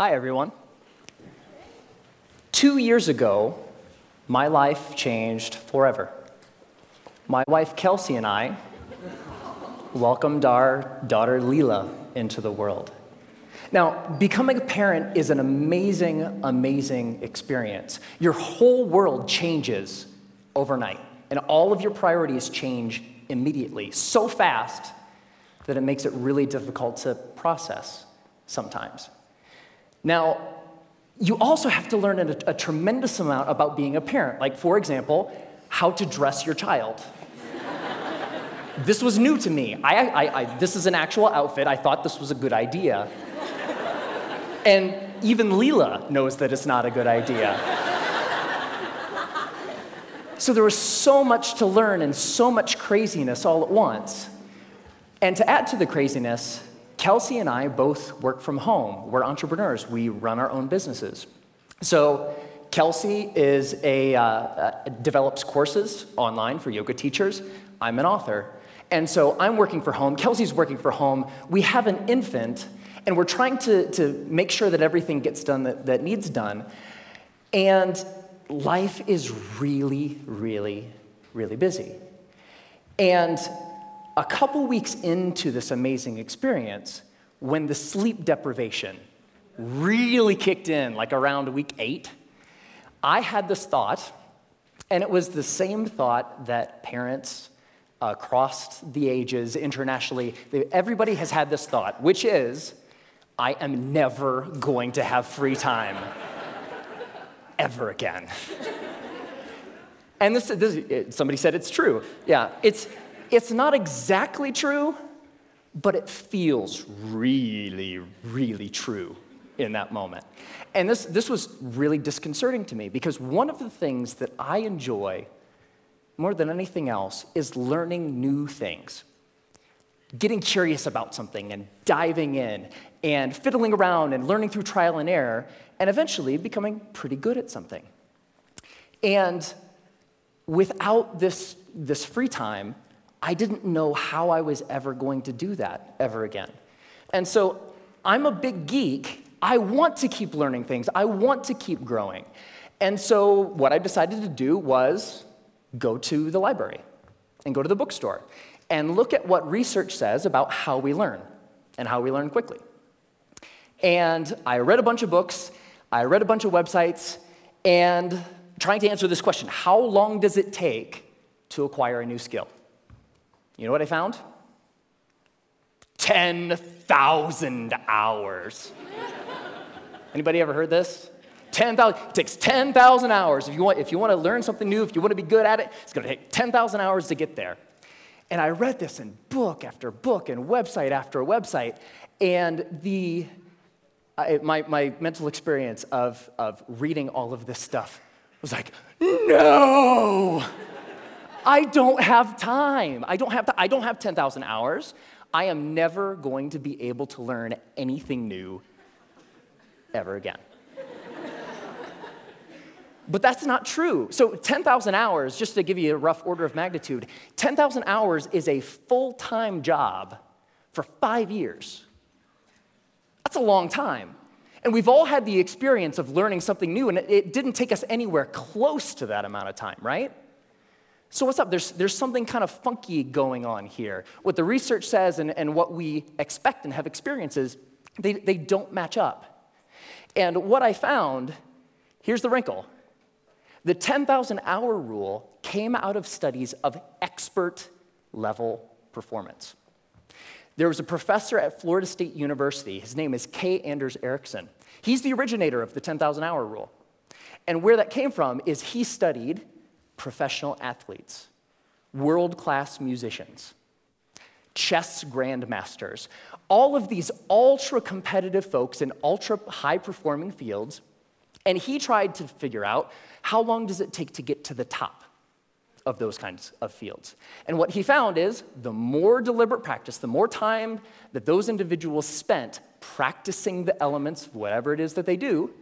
Hi, everyone. Two years ago, my life changed forever. My wife Kelsey and I welcomed our daughter Leela into the world. Now, becoming a parent is an amazing, amazing experience. Your whole world changes overnight, and all of your priorities change immediately, so fast that it makes it really difficult to process sometimes. Now, you also have to learn a, a tremendous amount about being a parent. Like, for example, how to dress your child. this was new to me. I, I, I, this is an actual outfit. I thought this was a good idea. And even Leela knows that it's not a good idea. so there was so much to learn and so much craziness all at once. And to add to the craziness, Kelsey and I both work from home. We're entrepreneurs, we run our own businesses. So, Kelsey is a, uh, uh, develops courses online for yoga teachers. I'm an author. And so I'm working for home. Kelsey's working for home. We have an infant and we're trying to, to make sure that everything gets done that, that needs done. And life is really, really, really busy. And a couple weeks into this amazing experience, when the sleep deprivation really kicked in, like around week eight, I had this thought, and it was the same thought that parents across the ages internationally, everybody has had this thought, which is I am never going to have free time ever again. and this, this, somebody said it's true. Yeah, it's, it's not exactly true, but it feels really, really true in that moment. And this, this was really disconcerting to me because one of the things that I enjoy more than anything else is learning new things getting curious about something and diving in and fiddling around and learning through trial and error and eventually becoming pretty good at something. And without this, this free time, I didn't know how I was ever going to do that ever again. And so I'm a big geek. I want to keep learning things, I want to keep growing. And so what I decided to do was go to the library and go to the bookstore and look at what research says about how we learn and how we learn quickly. And I read a bunch of books, I read a bunch of websites, and trying to answer this question how long does it take to acquire a new skill? You know what I found? 10,000 hours. Anybody ever heard this? 10,000, it takes 10,000 hours. If you, want, if you want to learn something new, if you want to be good at it, it's going to take 10,000 hours to get there. And I read this in book after book and website after website. And the, uh, I, my, my mental experience of, of reading all of this stuff was like, no, I don't have time. I don't have, to, I don't have 10,000 hours. I am never going to be able to learn anything new ever again. But that's not true. So 10,000 hours, just to give you a rough order of magnitude, 10,000 hours is a full time job for five years. That's a long time. And we've all had the experience of learning something new, and it, didn't take us anywhere close to that amount of time, right? So, what's up? There's, there's something kind of funky going on here. What the research says and, and what we expect and have experiences, they, they don't match up. And what I found here's the wrinkle the 10,000 hour rule came out of studies of expert level performance. There was a professor at Florida State University. His name is K. Anders Ericsson. He's the originator of the 10,000 hour rule. And where that came from is he studied professional athletes, world class musicians, chess grandmasters, all of these ultra competitive folks in ultra high performing fields. And he tried to figure out how long does it take to get to the top of those kinds of fields? And what he found is the more deliberate practice, the more time that those individuals spent practicing the elements of whatever it is that they do,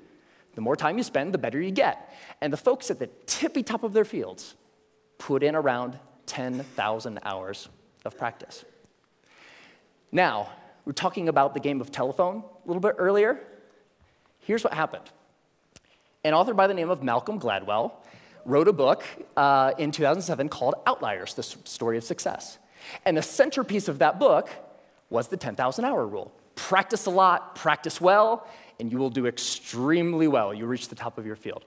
the more time you spend, the better you get. And the folks at the tippy top of their fields put in around 10,000 hours of practice. Now, we we're talking about the game of telephone a little bit earlier. here's what happened. An author by the name of Malcolm Gladwell wrote a book uh, in 2007 called Outliers The Story of Success. And the centerpiece of that book was the 10,000 hour rule. Practice a lot, practice well, and you will do extremely well. You reach the top of your field.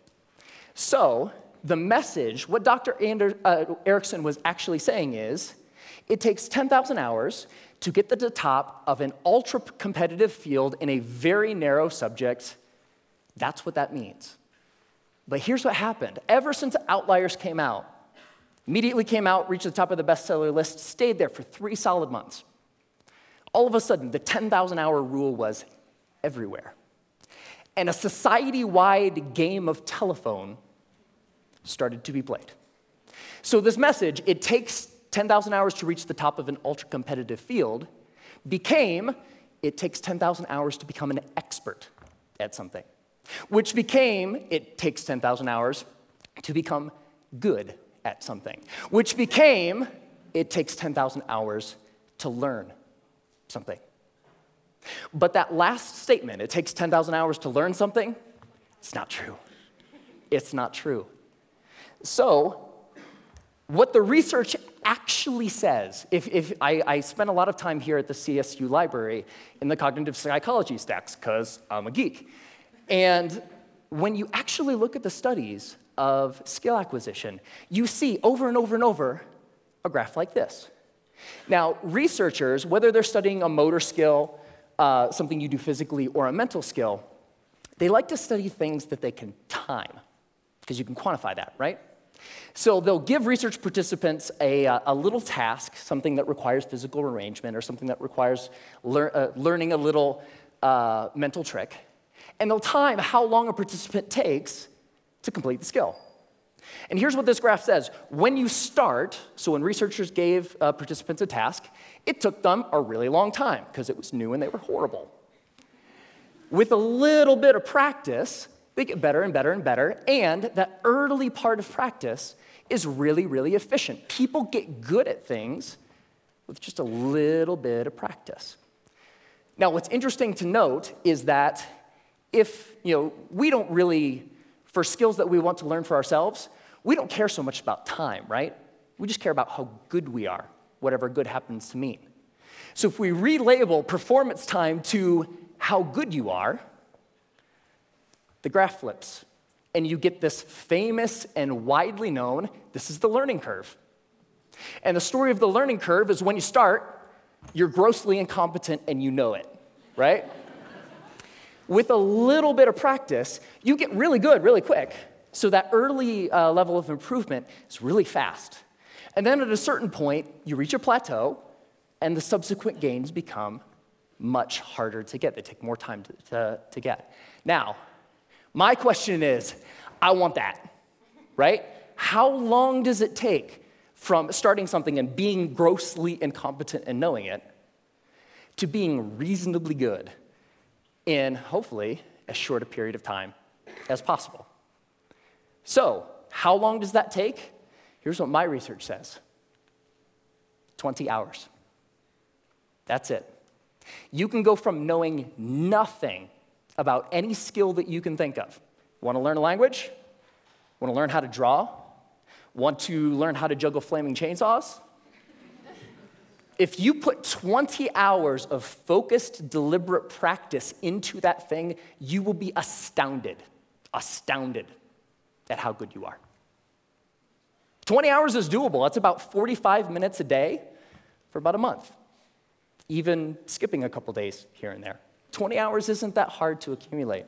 So, the message, what Dr. Ander, uh, Ericsson was actually saying is it takes 10,000 hours to get to the top of an ultra competitive field in a very narrow subject. That's what that means. But here's what happened. Ever since Outliers came out, immediately came out, reached the top of the bestseller list, stayed there for three solid months. All of a sudden, the 10,000 hour rule was everywhere. And a society wide game of telephone started to be played. So, this message, it takes 10,000 hours to reach the top of an ultra competitive field, became it takes 10,000 hours to become an expert at something, which became it takes 10,000 hours to become good at something, which became it takes 10,000 hours to learn something. But that last statement, it takes 10,000 hours to learn something, it's not true. It's not true. So, what the research actually says, if, if I, I spend a lot of time here at the CSU library in the cognitive psychology stacks, because I'm a geek. And when you actually look at the studies of skill acquisition, you see over and over and over a graph like this. Now, researchers, whether they're studying a motor skill, uh, something you do physically, or a mental skill, they like to study things that they can time, because you can quantify that, right? So they'll give research participants a, uh, a little task, something that requires physical arrangement or something that requires lear- uh, learning a little uh, mental trick, and they'll time how long a participant takes to complete the skill. And here's what this graph says. When you start, so when researchers gave uh, participants a task, it took them a really long time because it was new and they were horrible. With a little bit of practice, they get better and better and better, and that early part of practice is really, really efficient. People get good at things with just a little bit of practice. Now, what's interesting to note is that if, you know, we don't really, for skills that we want to learn for ourselves, we don't care so much about time, right? We just care about how good we are, whatever good happens to mean. So if we relabel performance time to how good you are, the graph flips, and you get this famous and widely known this is the learning curve. And the story of the learning curve is when you start, you're grossly incompetent and you know it, right? With a little bit of practice, you get really good really quick. So that early uh, level of improvement is really fast. And then at a certain point, you reach a plateau, and the subsequent gains become much harder to get. They take more time to, to, to get. Now, my question is I want that, right? How long does it take from starting something and being grossly incompetent and knowing it to being reasonably good in hopefully as short a period of time as possible? So, how long does that take? Here's what my research says 20 hours. That's it. You can go from knowing nothing about any skill that you can think of. Want to learn a language? Want to learn how to draw? Want to learn how to juggle flaming chainsaws? if you put 20 hours of focused, deliberate practice into that thing, you will be astounded, astounded at how good you are. 20 hours is doable. That's about 45 minutes a day for about a month, even skipping a couple days here and there. 20 hours isn't that hard to accumulate.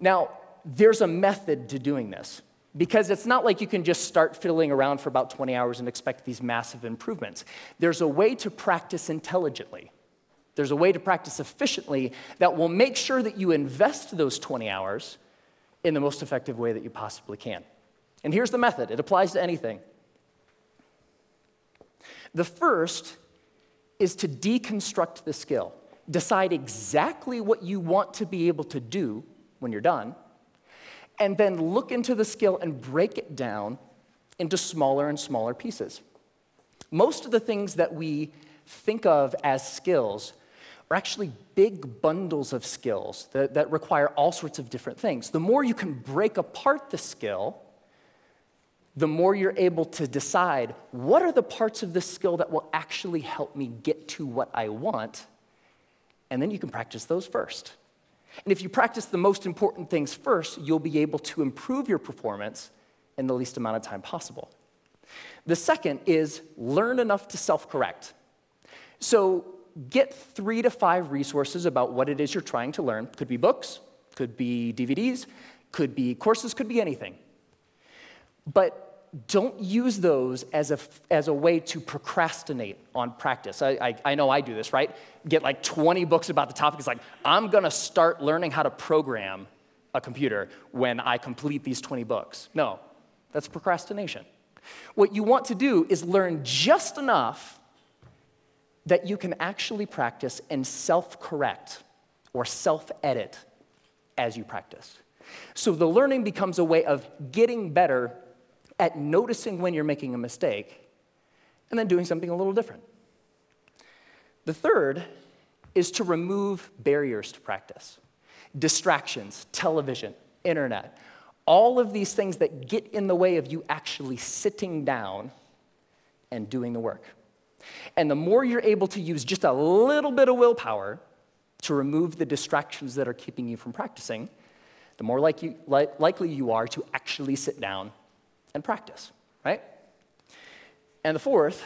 Now, there's a method to doing this because it's not like you can just start fiddling around for about 20 hours and expect these massive improvements. There's a way to practice intelligently. There's a way to practice efficiently that will make sure that you invest those 20 hours in the most effective way that you possibly can. And here's the method it applies to anything. The first is to deconstruct the skill decide exactly what you want to be able to do when you're done, and then look into the skill and break it down into smaller and smaller pieces. Most of the things that we think of as skills are actually big bundles of skills that, that require all sorts of different things. The more you can break apart the skill, the more you're able to decide what are the parts of this skill that will actually help me get to what I want, and then you can practice those first. And if you practice the most important things first, you'll be able to improve your performance in the least amount of time possible. The second is learn enough to self correct. So get three to five resources about what it is you're trying to learn. Could be books, could be DVDs, could be courses, could be anything. But don't use those as a, as a way to procrastinate on practice. I, I, I, know I do this, right? Get like 20 books about the topic. It's like, I'm gonna start learning how to program a computer when I complete these 20 books. No, that's procrastination. What you want to do is learn just enough that you can actually practice and self correct or self edit as you practice. So the learning becomes a way of getting better at noticing when you're making a mistake and then doing something a little different. The third is to remove barriers to practice distractions, television, internet, all of these things that get in the way of you actually sitting down and doing the work. And the more you're able to use just a little bit of willpower to remove the distractions that are keeping you from practicing, the more like you, li- likely you are to actually sit down and practice, right? And the fourth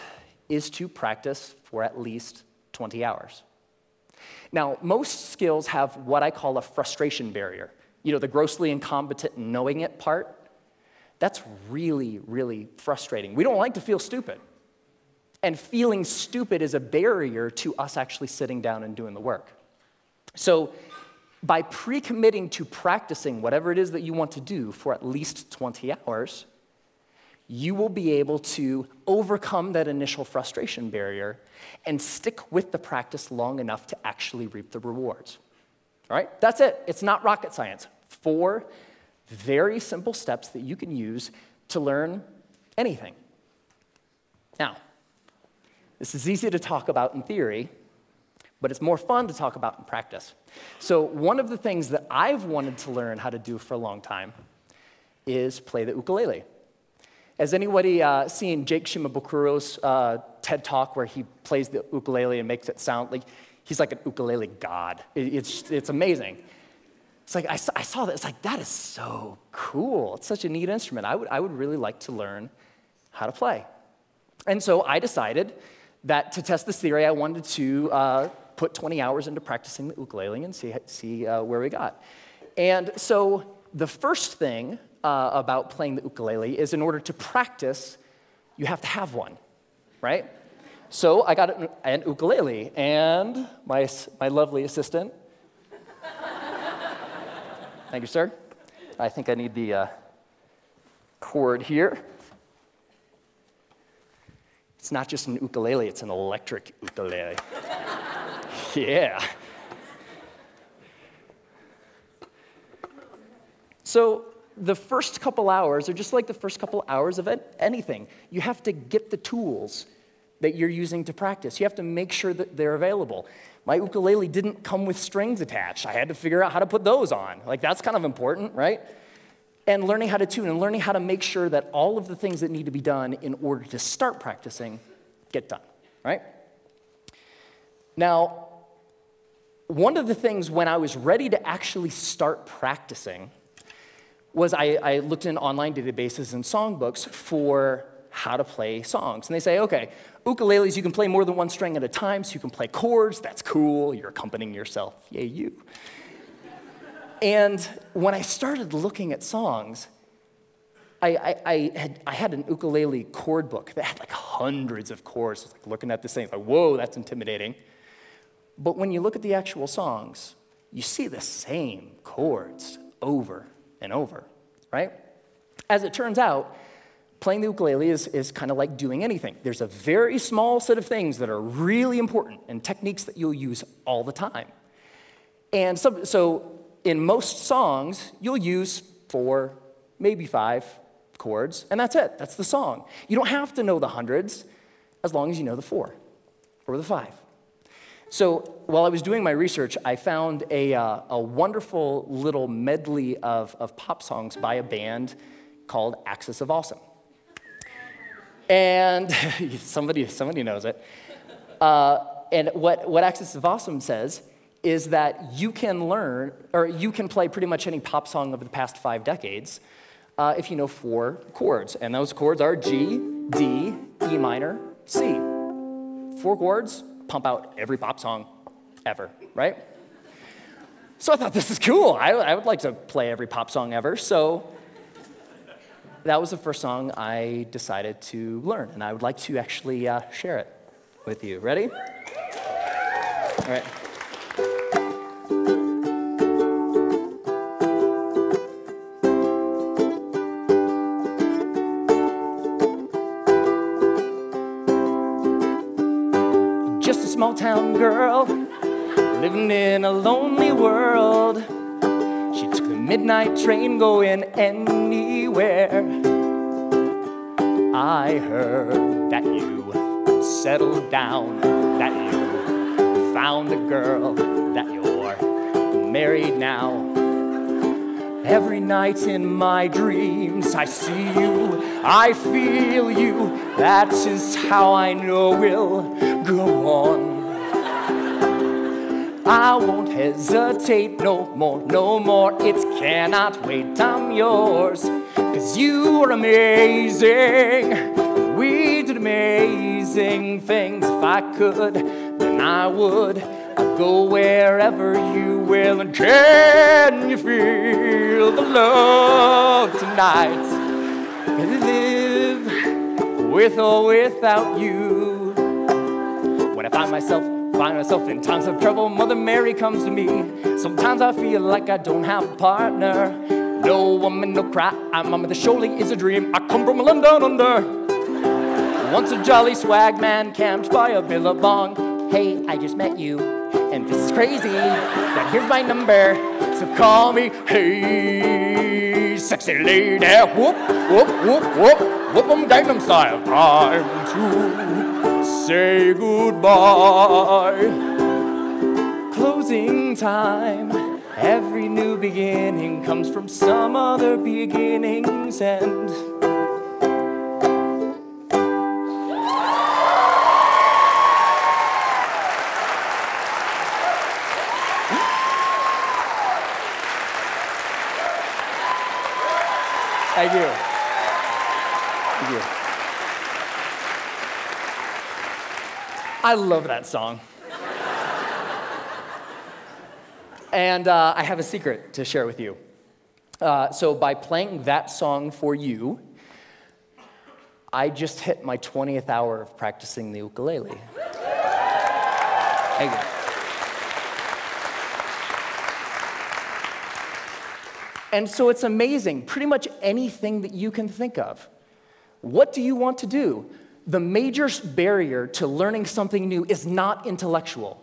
is to practice for at least 20 hours. Now, most skills have what I call a frustration barrier. You know, the grossly incompetent knowing it part. That's really, really frustrating. We don't like to feel stupid. And feeling stupid is a barrier to us actually sitting down and doing the work. So, by pre committing to practicing whatever it is that you want to do for at least 20 hours, you will be able to overcome that initial frustration barrier and stick with the practice long enough to actually reap the rewards. All right? That's it. It's not rocket science. Four very simple steps that you can use to learn anything. Now, this is easy to talk about in theory, but it's more fun to talk about in practice. So, one of the things that I've wanted to learn how to do for a long time is play the ukulele. Has anybody uh, seen Jake Shimabukuro's uh, TED Talk where he plays the ukulele and makes it sound like he's like an ukulele god? It, it's, it's amazing. It's like, I saw, I saw that. It's like, that is so cool. It's such a neat instrument. I would, I would really like to learn how to play. And so I decided that to test this theory, I wanted to uh, put 20 hours into practicing the ukulele and see, see uh, where we got. And so the first thing uh, about playing the ukulele is in order to practice, you have to have one, right? So I got an, an ukulele, and my, my lovely assistant, thank you, sir. I think I need the uh, cord here. It's not just an ukulele, it's an electric ukulele. yeah. So the first couple hours are just like the first couple hours of anything. You have to get the tools that you're using to practice. You have to make sure that they're available. My ukulele didn't come with strings attached. I had to figure out how to put those on. Like, that's kind of important, right? And learning how to tune and learning how to make sure that all of the things that need to be done in order to start practicing get done, right? Now, one of the things when I was ready to actually start practicing was I, I looked in online databases and songbooks for how to play songs. And they say, okay, ukuleles, you can play more than one string at a time, so you can play chords. That's cool. You're accompanying yourself. Yay, you. And when I started looking at songs, I, I, I, had, I had an ukulele chord book that had like hundreds of chords. I was like looking at this thing, like, whoa, that's intimidating. But when you look at the actual songs, you see the same chords over and over, right? As it turns out, playing the ukulele is, is kind of like doing anything. There's a very small set of things that are really important and techniques that you'll use all the time. And so, so in most songs, you'll use four, maybe five chords, and that's it. That's the song. You don't have to know the hundreds as long as you know the four or the five. So while I was doing my research, I found a, uh, a wonderful little medley of, of pop songs by a band called Axis of Awesome. And somebody, somebody knows it. Uh, and what, what Axis of Awesome says is that you can learn, or you can play pretty much any pop song of the past five decades uh, if you know four chords. And those chords are G, D, E minor, C. Four chords, pump out every pop song ever, right? So I thought, this is cool. I, I would like to play every pop song ever. So that was the first song I decided to learn, and I would like to actually uh, share it with you. Ready? All right. Small town girl living in a lonely world. She took the midnight train going anywhere. I heard that you settled down, that you found a girl, that you're married now. Every night in my dreams, I see you, I feel you. That is how I know we'll go on. I won't hesitate no more, no more. It cannot wait, I'm yours. Cause you are amazing. We did amazing things. If I could, then I would. I'd go wherever you will. And can you feel the love tonight? Live with or without you. When I find myself find myself in times of trouble, Mother Mary comes to me. Sometimes I feel like I don't have a partner. No woman, no cry. I'm mama, the surely is a dream. I come from London under. Once a jolly swag man camped by a billabong. Hey, I just met you, and this is crazy. But here's my number, so call me. Hey, sexy lady. Whoop, whoop, whoop, whoop. Whoop 'em Gangnam style. Time to say goodbye. Closing time. Every new beginning comes from some other beginning's end. Thank you. Thank you. I love that song. and uh, I have a secret to share with you. Uh, so, by playing that song for you, I just hit my 20th hour of practicing the ukulele. Thank you. And so it's amazing, pretty much anything that you can think of. What do you want to do? The major barrier to learning something new is not intellectual.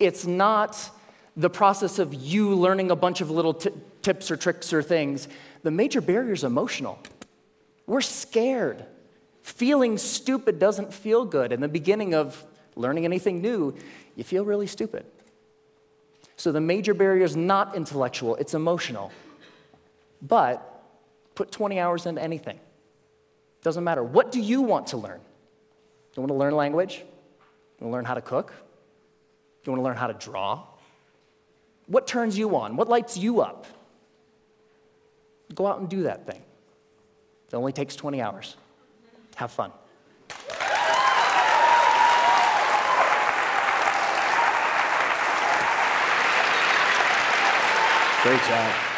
It's not the process of you learning a bunch of little t- tips or tricks or things. The major barrier is emotional. We're scared. Feeling stupid doesn't feel good. In the beginning of learning anything new, you feel really stupid. So the major barrier is not intellectual, it's emotional. But put 20 hours into anything. Doesn't matter. What do you want to learn? You want to learn language? You want to learn how to cook? You want to learn how to draw? What turns you on? What lights you up? Go out and do that thing. It only takes 20 hours. Have fun. Great job.